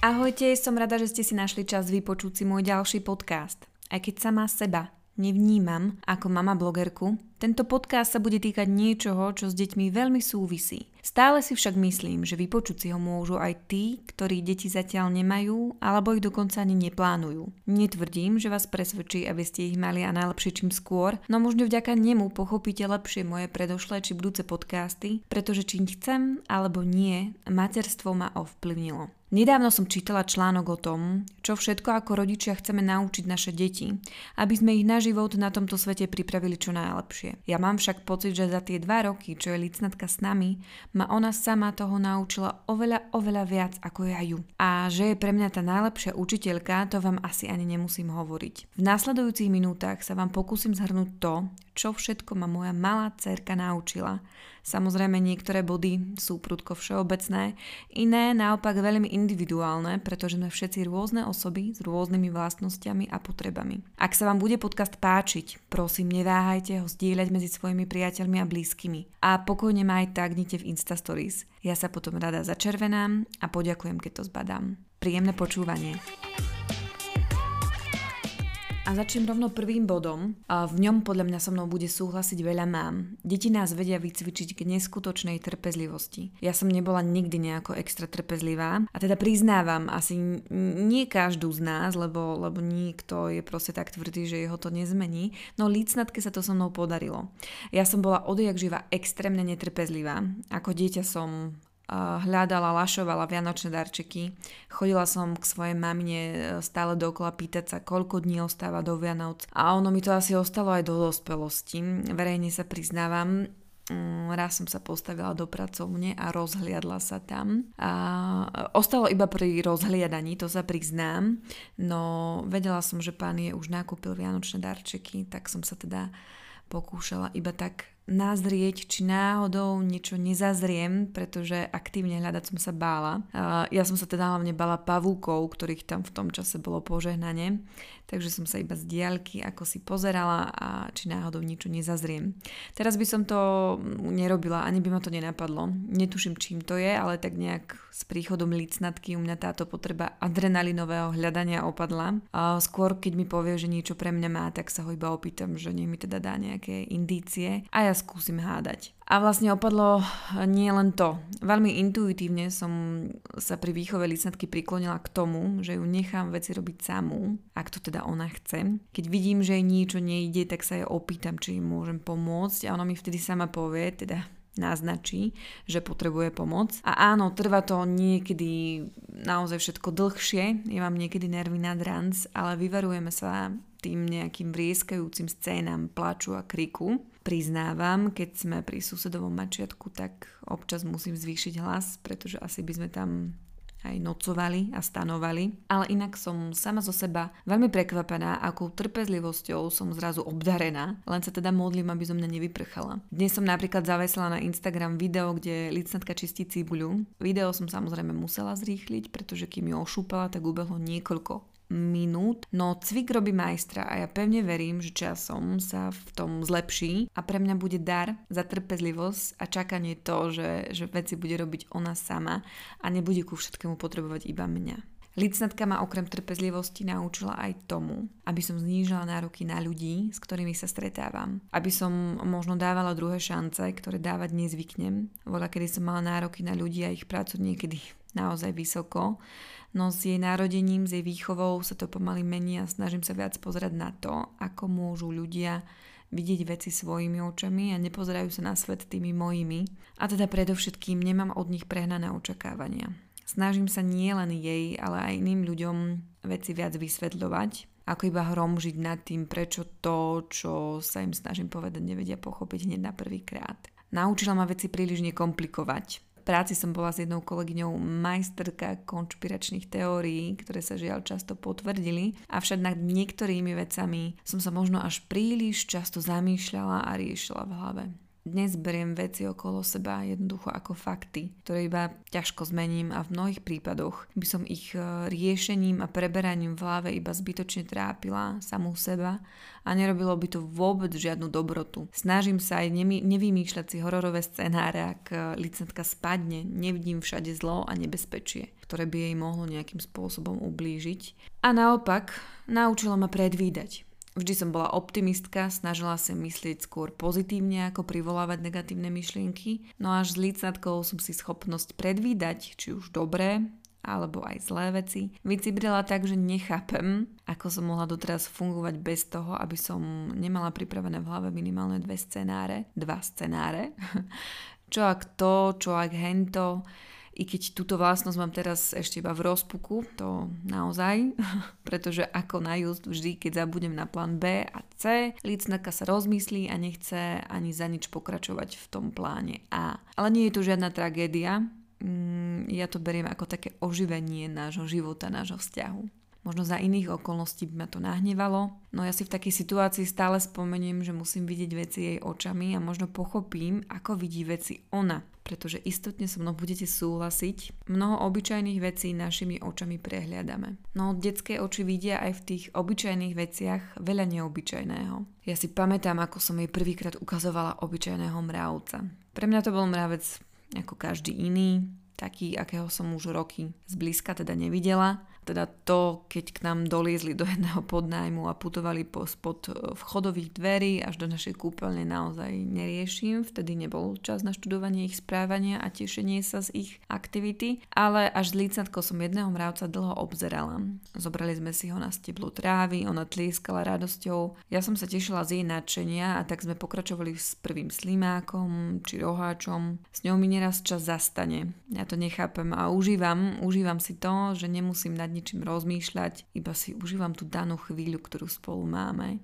Ahojte, som rada, že ste si našli čas vypočuť si môj ďalší podcast. Aj keď sama seba nevnímam ako mama blogerku, tento podcast sa bude týkať niečoho, čo s deťmi veľmi súvisí. Stále si však myslím, že vypočuť si ho môžu aj tí, ktorí deti zatiaľ nemajú, alebo ich dokonca ani neplánujú. Netvrdím, že vás presvedčí, aby ste ich mali a najlepšie čím skôr, no možno vďaka nemu pochopíte lepšie moje predošlé či budúce podcasty, pretože čím chcem alebo nie, materstvo ma ovplyvnilo. Nedávno som čítala článok o tom, čo všetko ako rodičia chceme naučiť naše deti, aby sme ich na život na tomto svete pripravili čo najlepšie lepšie. Ja mám však pocit, že za tie dva roky, čo je licnatka s nami, ma ona sama toho naučila oveľa, oveľa viac ako ja ju. A že je pre mňa tá najlepšia učiteľka, to vám asi ani nemusím hovoriť. V následujúcich minútach sa vám pokúsim zhrnúť to, čo všetko ma moja malá cerka naučila. Samozrejme niektoré body sú prudko všeobecné, iné naopak veľmi individuálne, pretože sme všetci rôzne osoby s rôznymi vlastnosťami a potrebami. Ak sa vám bude podcast páčiť, prosím neváhajte ho zdieľať medzi svojimi priateľmi a blízkymi. A pokojne ma aj tagnite v Insta Stories. Ja sa potom rada začervenám a poďakujem, keď to zbadám. Príjemné počúvanie. A začnem rovno prvým bodom. V ňom podľa mňa so mnou bude súhlasiť veľa mám. Deti nás vedia vycvičiť k neskutočnej trpezlivosti. Ja som nebola nikdy nejako extra trpezlivá a teda priznávam, asi nie každú z nás, lebo, lebo nikto je proste tak tvrdý, že jeho to nezmení, no lícnatke sa to so mnou podarilo. Ja som bola odjak živa extrémne netrpezlivá. Ako dieťa som hľadala, lašovala vianočné darčeky. Chodila som k svojej mamine e, stále dokola pýtať sa, koľko dní ostáva do Vianoc. A ono mi to asi ostalo aj do dospelosti. Verejne sa priznávam, mm, raz som sa postavila do pracovne a rozhliadla sa tam. A ostalo iba pri rozhliadaní, to sa priznám, no vedela som, že pán je už nakúpil vianočné darčeky, tak som sa teda pokúšala iba tak nazrieť, či náhodou niečo nezazriem, pretože aktívne hľadať som sa bála. Ja som sa teda hlavne bála pavúkov, ktorých tam v tom čase bolo požehnanie, takže som sa iba z diaľky ako si pozerala a či náhodou niečo nezazriem. Teraz by som to nerobila, ani by ma to nenapadlo. Netuším, čím to je, ale tak nejak s príchodom licnatky u mňa táto potreba adrenalinového hľadania opadla. A skôr, keď mi povie, že niečo pre mňa má, tak sa ho iba opýtam, že nech mi teda dá nejaké indície a ja skúsim hádať. A vlastne opadlo nie len to. Veľmi intuitívne som sa pri výchove licnatky priklonila k tomu, že ju nechám veci robiť samú, ak to teda ona chce. Keď vidím, že jej niečo nejde, tak sa jej opýtam, či jej môžem pomôcť a ona mi vtedy sama povie, teda naznačí, že potrebuje pomoc. A áno, trvá to niekedy naozaj všetko dlhšie, ja mám niekedy nervy nad ranc, ale vyvarujeme sa tým nejakým vrieskajúcim scénam plaču a kriku. Priznávam, keď sme pri susedovom mačiatku, tak občas musím zvýšiť hlas, pretože asi by sme tam aj nocovali a stanovali. Ale inak som sama zo seba veľmi prekvapená, akou trpezlivosťou som zrazu obdarená, len sa teda modlím, aby zo mňa nevyprchala. Dnes som napríklad zavesila na Instagram video, kde licnatka čistí cibuľu. Video som samozrejme musela zrýchliť, pretože kým ju ošúpala, tak ubehlo niekoľko minút, no cvik robí majstra a ja pevne verím, že časom sa v tom zlepší a pre mňa bude dar za trpezlivosť a čakanie to, že, že veci bude robiť ona sama a nebude ku všetkému potrebovať iba mňa. Licnatka ma okrem trpezlivosti naučila aj tomu, aby som znížila nároky na ľudí, s ktorými sa stretávam. Aby som možno dávala druhé šance, ktoré dávať nezvyknem. Voľa, kedy som mala nároky na ľudí a ich prácu niekedy naozaj vysoko no s jej narodením, s jej výchovou sa to pomaly mení a snažím sa viac pozerať na to, ako môžu ľudia vidieť veci svojimi očami a nepozerajú sa na svet tými mojimi. A teda predovšetkým nemám od nich prehnané očakávania. Snažím sa nie len jej, ale aj iným ľuďom veci viac vysvetľovať, ako iba hromžiť nad tým, prečo to, čo sa im snažím povedať, nevedia pochopiť hneď na prvý krát. Naučila ma veci príliš nekomplikovať práci som bola s jednou kolegyňou majsterka konšpiračných teórií, ktoré sa žiaľ často potvrdili, avšak nad niektorými vecami som sa možno až príliš často zamýšľala a riešila v hlave. Dnes beriem veci okolo seba jednoducho ako fakty, ktoré iba ťažko zmením a v mnohých prípadoch by som ich e, riešením a preberaním v hlave iba zbytočne trápila samú seba a nerobilo by to vôbec žiadnu dobrotu. Snažím sa aj nevymýšľať si hororové scenáre, ak e, licentka spadne, nevidím všade zlo a nebezpečie, ktoré by jej mohlo nejakým spôsobom ublížiť. A naopak, naučila ma predvídať Vždy som bola optimistka, snažila sa myslieť skôr pozitívne, ako privolávať negatívne myšlienky, no až s lícnatkou som si schopnosť predvídať, či už dobré, alebo aj zlé veci, vycibrila tak, že nechápem, ako som mohla doteraz fungovať bez toho, aby som nemala pripravené v hlave minimálne dve scenáre, dva scenáre. čo ak to, čo ak hento, i keď túto vlastnosť mám teraz ešte iba v rozpuku, to naozaj, pretože ako na just vždy, keď zabudem na plán B a C, lícnaka sa rozmyslí a nechce ani za nič pokračovať v tom pláne A. Ale nie je to žiadna tragédia, mm, ja to beriem ako také oživenie nášho života, nášho vzťahu. Možno za iných okolností by ma to nahnevalo, no ja si v takej situácii stále spomeniem, že musím vidieť veci jej očami a možno pochopím, ako vidí veci ona, pretože istotne so mnou budete súhlasiť. Mnoho obyčajných vecí našimi očami prehliadame. No detské oči vidia aj v tých obyčajných veciach veľa neobyčajného. Ja si pamätám, ako som jej prvýkrát ukazovala obyčajného mravca. Pre mňa to bol mravec ako každý iný, taký, akého som už roky zblízka teda nevidela teda to, keď k nám doliezli do jedného podnájmu a putovali po spod e, vchodových dverí až do našej kúpeľne naozaj neriešim. Vtedy nebol čas na študovanie ich správania a tešenie sa z ich aktivity, ale až z lícatkou som jedného mravca dlho obzerala. Zobrali sme si ho na steblu trávy, ona tlieskala radosťou. Ja som sa tešila z jej nadšenia a tak sme pokračovali s prvým slimákom či roháčom. S ňou mi neraz čas zastane. Ja to nechápem a užívam, užívam si to, že nemusím nad nad ničím rozmýšľať, iba si užívam tú danú chvíľu, ktorú spolu máme.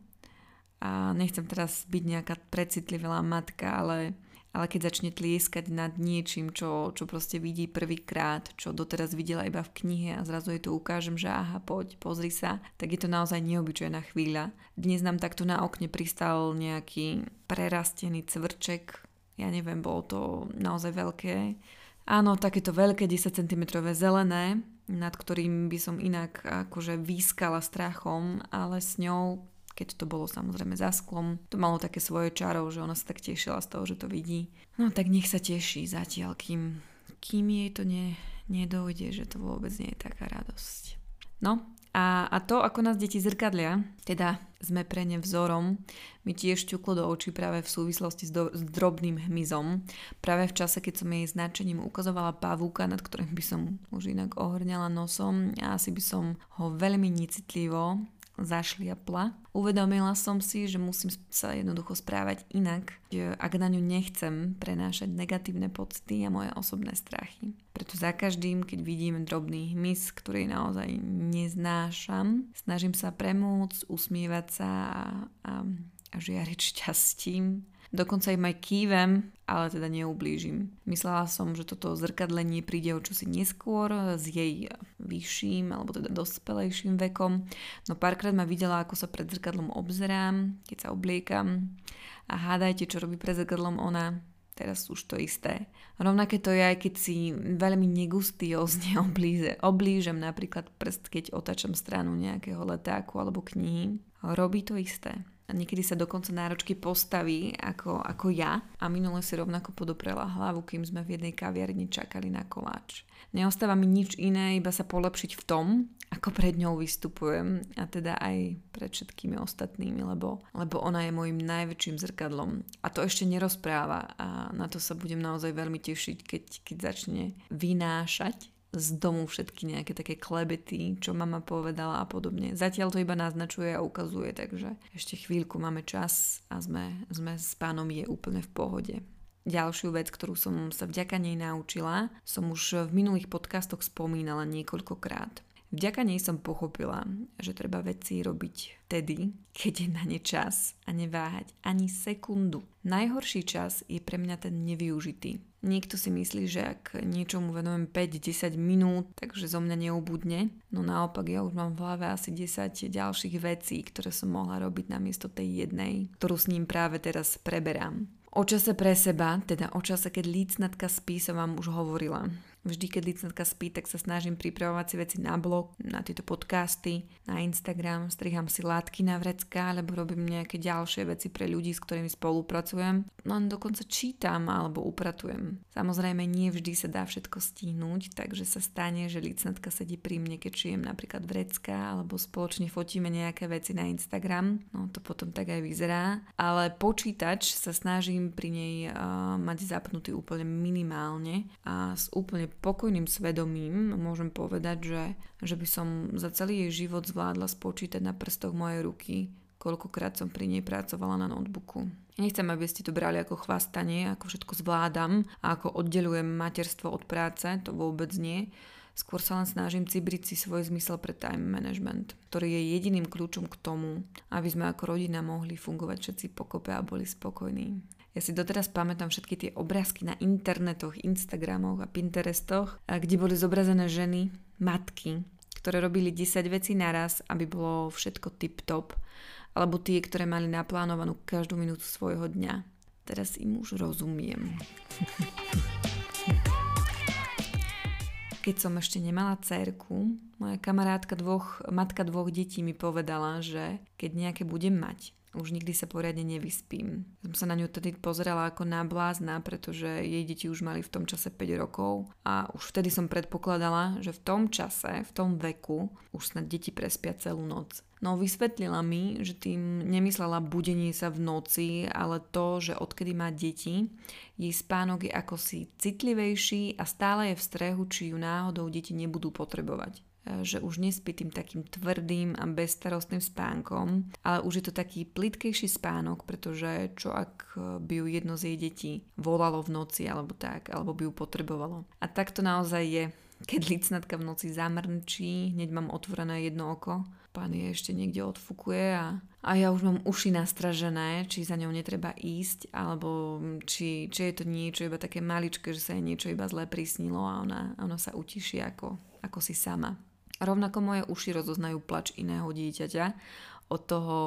A nechcem teraz byť nejaká precitlivá matka, ale, ale keď začne tlieskať nad niečím, čo, čo proste vidí prvýkrát, čo doteraz videla iba v knihe a zrazu jej to ukážem, že aha, poď, pozri sa, tak je to naozaj neobyčajná chvíľa. Dnes nám takto na okne pristal nejaký prerastený cvrček, ja neviem, bolo to naozaj veľké. Áno, takéto veľké 10 cm zelené, nad ktorým by som inak akože výskala strachom, ale s ňou, keď to bolo samozrejme za sklom, to malo také svoje čaro, že ona sa tak tešila z toho, že to vidí. No tak nech sa teší zatiaľ, kým, kým jej to ne, nedojde, že to vôbec nie je taká radosť. No, a, a to, ako nás deti zrkadlia, teda sme pre ne vzorom, mi tiež ťuklo do očí práve v súvislosti s, do, s drobným hmyzom. Práve v čase, keď som jej značením ukazovala pavúka, nad ktorým by som už inak ohrňala nosom a asi by som ho veľmi necitlivo zašliapla. Uvedomila som si, že musím sa jednoducho správať inak, ak na ňu nechcem prenášať negatívne pocity a moje osobné strachy. Preto za každým, keď vidím drobný hmyz, ktorý naozaj neznášam, snažím sa premôcť, usmievať sa a, a, a žiariť šťastím Dokonca im aj kývem, ale teda neublížim. Myslela som, že toto zrkadlenie príde o čosi neskôr s jej vyšším alebo teda dospelejším vekom. No párkrát ma videla, ako sa pred zrkadlom obzerám, keď sa obliekam a hádajte, čo robí pred zrkadlom ona. Teraz už to isté. Rovnaké to je aj keď si veľmi negustiózne oblíže, oblížem napríklad prst, keď otačam stranu nejakého letáku alebo knihy. Robí to isté niekedy sa dokonca náročky postaví ako, ako ja a minule si rovnako podoprela hlavu, kým sme v jednej kaviarni čakali na koláč. Neostáva mi nič iné, iba sa polepšiť v tom, ako pred ňou vystupujem a teda aj pred všetkými ostatnými, lebo, lebo ona je môjim najväčším zrkadlom. A to ešte nerozpráva a na to sa budem naozaj veľmi tešiť, keď, keď začne vynášať z domu všetky nejaké také klebety, čo mama povedala a podobne. Zatiaľ to iba naznačuje a ukazuje, takže ešte chvíľku máme čas a sme, sme s pánom je úplne v pohode. Ďalšiu vec, ktorú som sa vďaka nej naučila, som už v minulých podcastoch spomínala niekoľkokrát. Vďaka nej som pochopila, že treba veci robiť vtedy, keď je na ne čas a neváhať ani sekundu. Najhorší čas je pre mňa ten nevyužitý. Niekto si myslí, že ak niečomu venujem 5-10 minút, takže zo mňa neubudne. No naopak, ja už mám v hlave asi 10 ďalších vecí, ktoré som mohla robiť namiesto tej jednej, ktorú s ním práve teraz preberám. O čase pre seba, teda o čase, keď lícnatka spí, som vám už hovorila. Vždy, keď licencka spí, tak sa snažím pripravovať si veci na blog, na tieto podcasty, na Instagram, striham si látky na vrecka, alebo robím nejaké ďalšie veci pre ľudí, s ktorými spolupracujem. No dokonca čítam alebo upratujem. Samozrejme, nie vždy sa dá všetko stihnúť, takže sa stane, že licencka sedí pri mne, keď čijem napríklad vrecka, alebo spoločne fotíme nejaké veci na Instagram. No to potom tak aj vyzerá. Ale počítač sa snažím pri nej uh, mať zapnutý úplne minimálne a s úplne pokojným svedomím môžem povedať, že, že by som za celý jej život zvládla spočítať na prstoch mojej ruky, koľkokrát som pri nej pracovala na notebooku. Nechcem, aby ste to brali ako chvastanie, ako všetko zvládam a ako oddelujem materstvo od práce, to vôbec nie. Skôr sa len snažím cibriť si svoj zmysel pre time management, ktorý je jediným kľúčom k tomu, aby sme ako rodina mohli fungovať všetci pokope a boli spokojní. Ja si doteraz pamätám všetky tie obrázky na internetoch, Instagramoch a Pinterestoch, kde boli zobrazené ženy, matky, ktoré robili 10 vecí naraz, aby bolo všetko tip-top, alebo tie, ktoré mali naplánovanú každú minútu svojho dňa. Teraz im už rozumiem. Keď som ešte nemala cerku, moja kamarátka dvoch, matka dvoch detí mi povedala, že keď nejaké budem mať, už nikdy sa poriadne nevyspím. Som sa na ňu tedy pozerala ako na blázna, pretože jej deti už mali v tom čase 5 rokov a už vtedy som predpokladala, že v tom čase, v tom veku už snad deti prespia celú noc. No vysvetlila mi, že tým nemyslela budenie sa v noci, ale to, že odkedy má deti, jej spánok je ako si citlivejší a stále je v strehu, či ju náhodou deti nebudú potrebovať že už nespí tým takým tvrdým a bezstarostným spánkom, ale už je to taký plitkejší spánok, pretože čo ak by ju jedno z jej detí volalo v noci alebo tak, alebo by ju potrebovalo. A tak to naozaj je. Keď licnatka v noci zamrnčí, hneď mám otvorené jedno oko, pán je ešte niekde odfukuje a, a ja už mám uši nastražené, či za ňou netreba ísť, alebo či, či je to niečo iba také maličké, že sa jej niečo iba zle prisnilo a ona, ona sa utiší ako, ako si sama. Rovnako moje uši rozoznajú plač iného dieťaťa od toho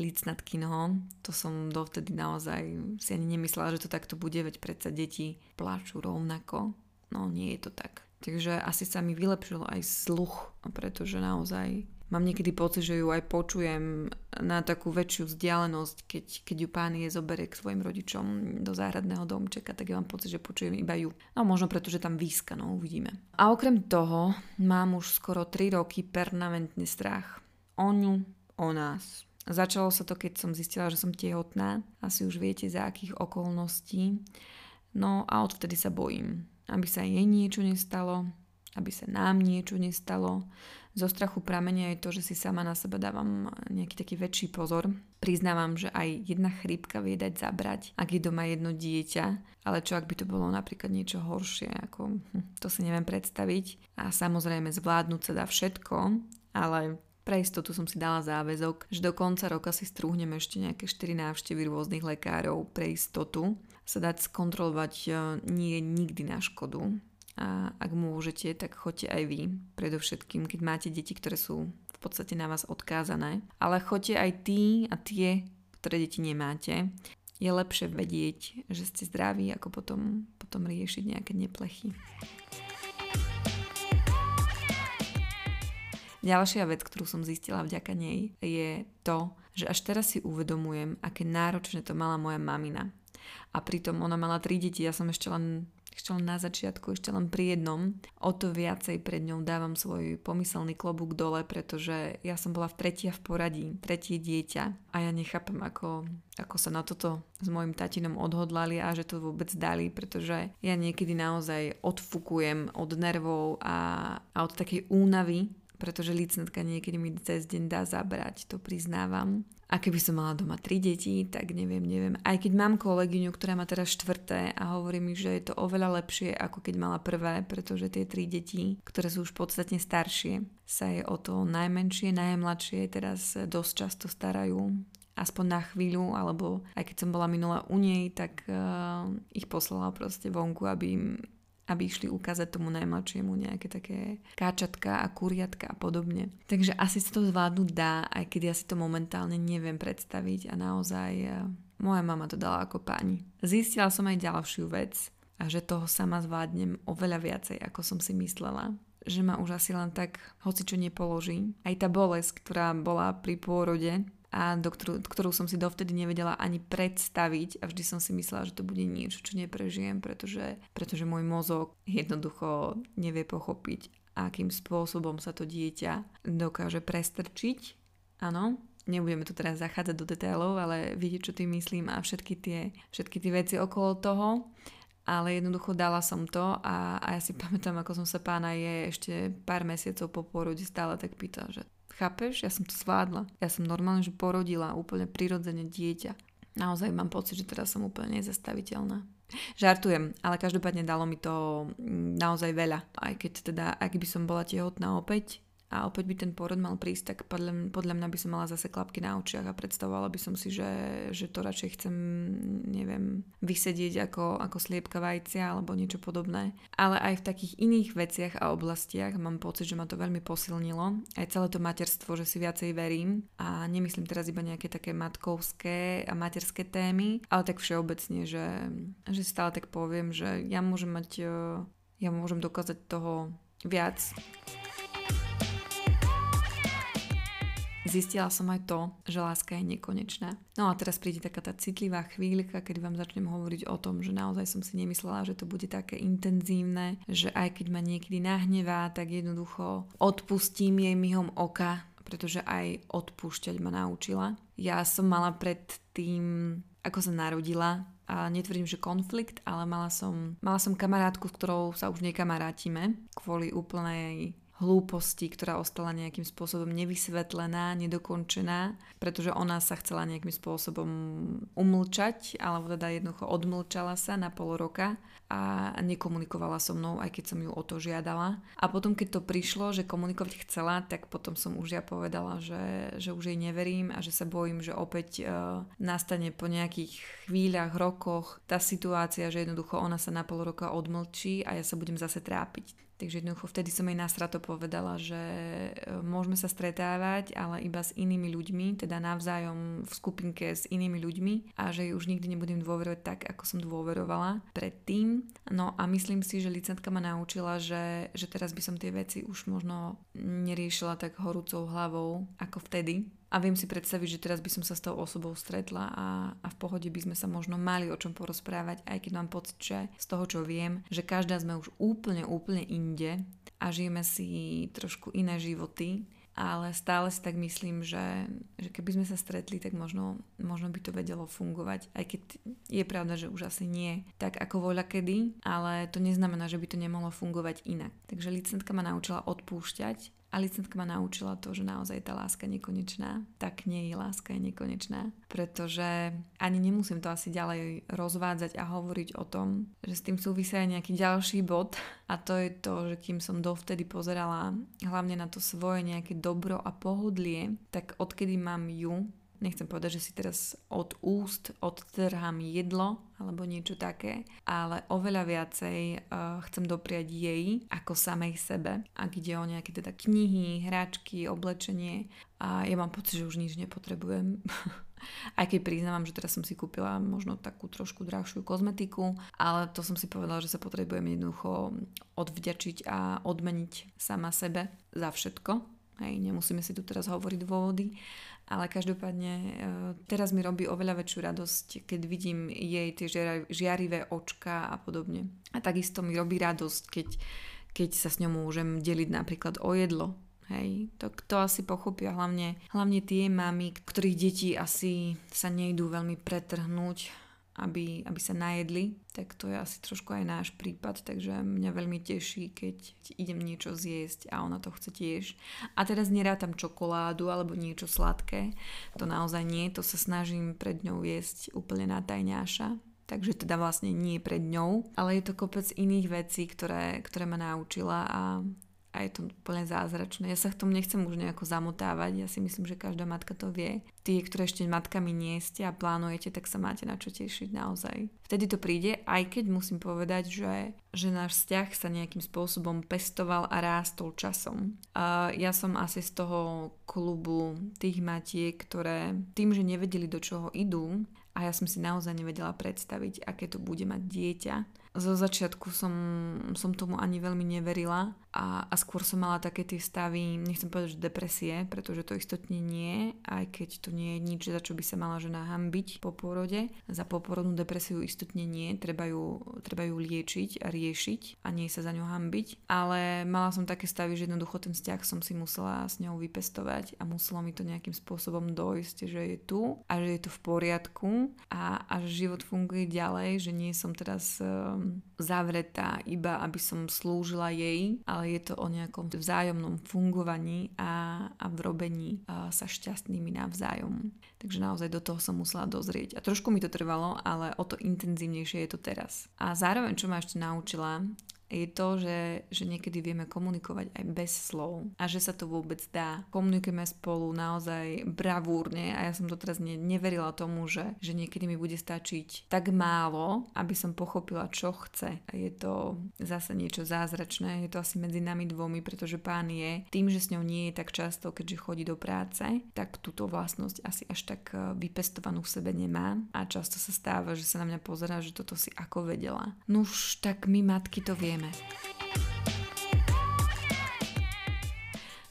lícnatkynoho. To som dovtedy naozaj si ani nemyslela, že to takto bude, veď predsa deti plačú rovnako. No nie je to tak. Takže asi sa mi vylepšil aj sluch, pretože naozaj mám niekedy pocit, že ju aj počujem na takú väčšiu vzdialenosť, keď, keď ju pán je zoberie k svojim rodičom do záhradného domčeka, tak ja mám pocit, že počujem iba ju. No možno preto, že tam výska, no uvidíme. A okrem toho mám už skoro 3 roky permanentný strach. O ňu, o nás. Začalo sa to, keď som zistila, že som tehotná. Asi už viete, za akých okolností. No a odvtedy sa bojím aby sa jej niečo nestalo, aby sa nám niečo nestalo. Zo strachu pramenia je to, že si sama na seba dávam nejaký taký väčší pozor. Priznávam, že aj jedna chrípka vie dať zabrať, ak je doma jedno dieťa, ale čo ak by to bolo napríklad niečo horšie, ako hm, to si neviem predstaviť. A samozrejme zvládnuť sa dá všetko, ale pre istotu som si dala záväzok, že do konca roka si strúhnem ešte nejaké 4 návštevy rôznych lekárov pre istotu. Sa dať skontrolovať e, nie je nikdy na škodu. A ak môžete, tak choďte aj vy. Predovšetkým, keď máte deti, ktoré sú v podstate na vás odkázané. Ale choďte aj tí a tie, ktoré deti nemáte. Je lepšie vedieť, že ste zdraví, ako potom, potom riešiť nejaké neplechy. Ďalšia vec, ktorú som zistila vďaka nej, je to, že až teraz si uvedomujem, aké náročné to mala moja mamina. A pritom ona mala tri deti, ja som ešte len ešte len na začiatku, ešte len pri jednom, o to viacej pred ňou dávam svoj pomyselný klobúk dole, pretože ja som bola v tretia v poradí, tretie dieťa a ja nechápem, ako, ako sa na toto s mojim tatinom odhodlali a že to vôbec dali, pretože ja niekedy naozaj odfukujem od nervov a, a od takej únavy, pretože lícnatka niekedy mi cez deň dá zabrať, to priznávam. A keby som mala doma tri deti, tak neviem, neviem. Aj keď mám kolegyňu, ktorá má teraz štvrté a hovorí mi, že je to oveľa lepšie, ako keď mala prvé, pretože tie tri deti, ktoré sú už podstatne staršie, sa je o to najmenšie, najmladšie teraz dosť často starajú aspoň na chvíľu, alebo aj keď som bola minula u nej, tak uh, ich poslala proste vonku, aby im aby išli ukázať tomu najmladšiemu nejaké také káčatka a kuriatka a podobne. Takže asi sa to zvládnuť dá, aj keď ja si to momentálne neviem predstaviť a naozaj eh, moja mama to dala ako pani. Zistila som aj ďalšiu vec a že toho sama zvládnem oveľa viacej, ako som si myslela že ma už asi len tak hoci čo nepoloží. Aj tá bolesť, ktorá bola pri pôrode, a do ktorú, ktorú som si dovtedy nevedela ani predstaviť a vždy som si myslela, že to bude niečo, čo neprežijem, pretože, pretože môj mozog jednoducho nevie pochopiť, akým spôsobom sa to dieťa dokáže prestrčiť. Áno, nebudeme tu teraz zachádzať do detailov, ale vidieť, čo tým myslím a všetky tie, všetky tie veci okolo toho ale jednoducho dala som to a, a ja si pamätám, ako som sa pána je ešte pár mesiacov po porode stále tak pýtal, že Chápeš? Ja som to zvládla. Ja som normálne, že porodila úplne prirodzene dieťa. Naozaj mám pocit, že teraz som úplne nezastaviteľná. Žartujem, ale každopádne dalo mi to mm, naozaj veľa. Aj keď teda, ak by som bola tehotná opäť, a opäť by ten porod mal prísť, tak podľa, podľa mňa by som mala zase klapky na očiach a predstavovala by som si, že, že to radšej chcem, neviem, vysedieť ako, ako sliepka vajcia alebo niečo podobné. Ale aj v takých iných veciach a oblastiach mám pocit, že ma to veľmi posilnilo. Aj celé to materstvo, že si viacej verím a nemyslím teraz iba nejaké také matkovské a materské témy, ale tak všeobecne, že, že stále tak poviem, že ja môžem mať, ja môžem dokázať toho viac Zistila som aj to, že láska je nekonečná. No a teraz príde taká tá citlivá chvíľka, kedy vám začnem hovoriť o tom, že naozaj som si nemyslela, že to bude také intenzívne, že aj keď ma niekedy nahnevá, tak jednoducho odpustím jej myhom oka, pretože aj odpúšťať ma naučila. Ja som mala pred tým, ako sa narodila, a netvrdím, že konflikt, ale mala som, mala som kamarátku, s ktorou sa už nekamarátime kvôli úplnej hlúposti, ktorá ostala nejakým spôsobom nevysvetlená, nedokončená, pretože ona sa chcela nejakým spôsobom umlčať, alebo teda jednoducho odmlčala sa na pol roka a nekomunikovala so mnou, aj keď som ju o to žiadala. A potom, keď to prišlo, že komunikovať chcela, tak potom som už ja povedala, že, že už jej neverím a že sa bojím, že opäť uh, nastane po nejakých chvíľach, rokoch tá situácia, že jednoducho ona sa na pol roka odmlčí a ja sa budem zase trápiť. Takže jednoducho vtedy som jej nasrato povedala, že e, môžeme sa stretávať, ale iba s inými ľuďmi, teda navzájom v skupinke s inými ľuďmi a že jej už nikdy nebudem dôverovať tak, ako som dôverovala predtým. No a myslím si, že licentka ma naučila, že, že teraz by som tie veci už možno neriešila tak horúcou hlavou ako vtedy, a viem si predstaviť, že teraz by som sa s tou osobou stretla a, a v pohode by sme sa možno mali o čom porozprávať, aj keď mám pocit, že z toho, čo viem, že každá sme už úplne, úplne inde a žijeme si trošku iné životy, ale stále si tak myslím, že, že keby sme sa stretli, tak možno, možno by to vedelo fungovať, aj keď je pravda, že už asi nie tak ako voľa kedy, ale to neznamená, že by to nemohlo fungovať inak. Takže licentka ma naučila odpúšťať a licentka ma naučila to, že naozaj tá láska nekonečná. Tak nie je láska je nekonečná. Pretože ani nemusím to asi ďalej rozvádzať a hovoriť o tom, že s tým súvisí aj nejaký ďalší bod. A to je to, že kým som dovtedy pozerala hlavne na to svoje nejaké dobro a pohodlie, tak odkedy mám ju, nechcem povedať, že si teraz od úst odtrhám jedlo alebo niečo také, ale oveľa viacej uh, chcem dopriať jej ako samej sebe. Ak ide o nejaké teda knihy, hráčky, oblečenie a ja mám pocit, že už nič nepotrebujem. Aj keď priznávam, že teraz som si kúpila možno takú trošku drahšiu kozmetiku, ale to som si povedala, že sa potrebujem jednoducho odvďačiť a odmeniť sama sebe za všetko. Hej, nemusíme si tu teraz hovoriť dôvody, ale každopádne e, teraz mi robí oveľa väčšiu radosť, keď vidím jej tie žiarivé očka a podobne. A takisto mi robí radosť, keď, keď sa s ňou môžem deliť napríklad o jedlo. Hej, to, to asi pochopia hlavne, hlavne tie mamy, ktorých deti asi sa nejdú veľmi pretrhnúť aby, aby sa najedli, tak to je asi trošku aj náš prípad, takže mňa veľmi teší, keď idem niečo zjesť a ona to chce tiež. A teraz nerátam čokoládu alebo niečo sladké, to naozaj nie, to sa snažím pred ňou jesť úplne na tajňáša, takže teda vlastne nie pred ňou, ale je to kopec iných vecí, ktoré, ktoré ma naučila a a je to úplne zázračné. Ja sa v tom nechcem už nejako zamotávať, ja si myslím, že každá matka to vie. Tí, ktoré ešte matkami nie ste a plánujete, tak sa máte na čo tešiť naozaj. Vtedy to príde, aj keď musím povedať, že že náš vzťah sa nejakým spôsobom pestoval a rástol časom. A ja som asi z toho klubu tých matiek, ktoré tým, že nevedeli do čoho idú, a ja som si naozaj nevedela predstaviť, aké to bude mať dieťa, zo začiatku som, som tomu ani veľmi neverila a, a skôr som mala také tie stavy, nechcem povedať, že depresie, pretože to istotne nie, aj keď to nie je nič, za čo by sa mala žena hambiť po pôrode. Za poporodnú depresiu istotne nie, treba ju, treba ju liečiť a riešiť a nie sa za ňu hambiť. Ale mala som také stavy, že jednoducho ten vzťah som si musela s ňou vypestovať a muselo mi to nejakým spôsobom dojsť, že je tu a že je to v poriadku a, a že život funguje ďalej, že nie som teraz zavretá iba, aby som slúžila jej, ale je to o nejakom vzájomnom fungovaní a, a v robení sa šťastnými navzájom. Takže naozaj do toho som musela dozrieť. A trošku mi to trvalo, ale o to intenzívnejšie je to teraz. A zároveň, čo ma ešte naučila, je to, že, že niekedy vieme komunikovať aj bez slov a že sa to vôbec dá. Komunikujeme spolu naozaj bravúrne a ja som to teraz ne, neverila tomu, že, že niekedy mi bude stačiť tak málo, aby som pochopila, čo chce. A je to zase niečo zázračné, je to asi medzi nami dvomi, pretože pán je tým, že s ňou nie je tak často, keďže chodí do práce, tak túto vlastnosť asi až tak e, vypestovanú v sebe nemá a často sa stáva, že sa na mňa pozerá, že toto si ako vedela. No už tak my matky to vieme budeme.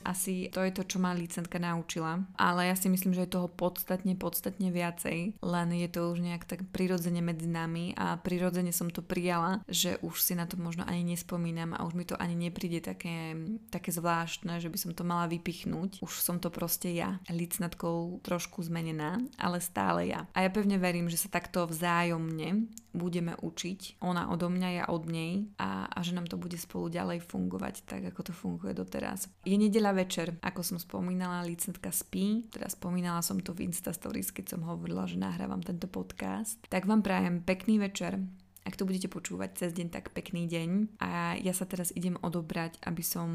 Asi to je to, čo ma licentka naučila. Ale ja si myslím, že je toho podstatne, podstatne viacej. Len je to už nejak tak prirodzene medzi nami a prirodzene som to prijala, že už si na to možno ani nespomínam a už mi to ani nepríde také, také zvláštne, že by som to mala vypichnúť. Už som to proste ja. Licnatkou trošku zmenená, ale stále ja. A ja pevne verím, že sa takto vzájomne budeme učiť, ona odo mňa, ja od nej a, a že nám to bude spolu ďalej fungovať tak, ako to funguje doteraz. Je nedeľa večer, ako som spomínala, licentka spí, teda spomínala som to v Insta Stories, keď som hovorila, že nahrávam tento podcast. Tak vám prajem pekný večer, ak to budete počúvať cez deň, tak pekný deň. A ja sa teraz idem odobrať, aby som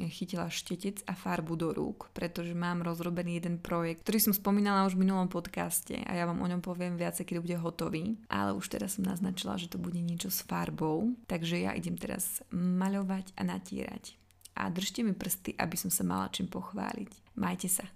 chytila štetec a farbu do rúk, pretože mám rozrobený jeden projekt, ktorý som spomínala už v minulom podcaste a ja vám o ňom poviem viacej, keď bude hotový. Ale už teraz som naznačila, že to bude niečo s farbou, takže ja idem teraz maľovať a natírať. A držte mi prsty, aby som sa mala čím pochváliť. Majte sa.